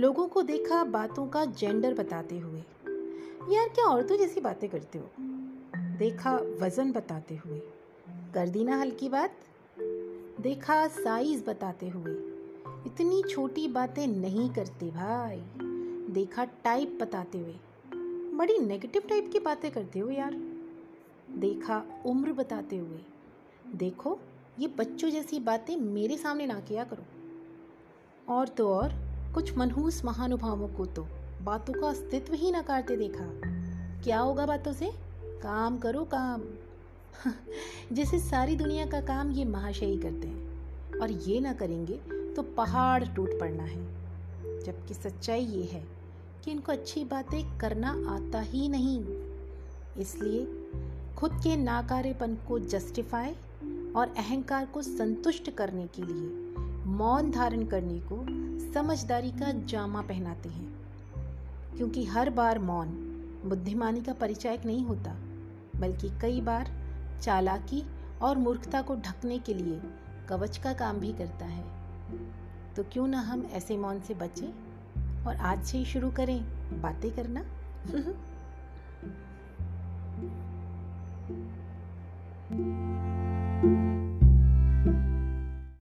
लोगों को देखा बातों का जेंडर बताते हुए। यार, क्या औरतों जैसी बातें करते हो? देखा वज़न बताते हुए। कर दी ना हल्की बात? देखा साइज़ बताते हुए। इतनी छोटी बातें नहीं करते भाई। देखा टाइप बताते हुए। बड़ी नेगेटिव टाइप की बातें करते हो यार। देखा उम्र बताते हुए। देखो, ये बच्चों जैसी बातें मेरे सामने ना किया करो। और तो और? कुछ मनहूस महानुभावों को तो बातों का अस्तित्व ही नकारते देखा। क्या होगा बातों से? काम करो काम। जैसे सारी दुनिया का काम ये महाशय करते हैं। और ये ना करेंगे तो पहाड़ टूट पड़ना है। जबकि सच्चाई ये है कि इनको अच्छी बातें करना आता ही नहीं। इसलिए खुद के नाकारेपन को जस्टिफाई और अहंकार को संतुष्ट करने के लिए मौन धारण करने को समझदारी का जामा पहनाते हैं। क्योंकि हर बार मौन बुद्धिमानी का परिचायक नहीं होता, बल्कि कई बार चालाकी और मूर्खता को ढकने के लिए कवच का काम भी करता है। तो क्यों ना हम ऐसे मौन से बचें और आज से ही शुरू करें बातें करना?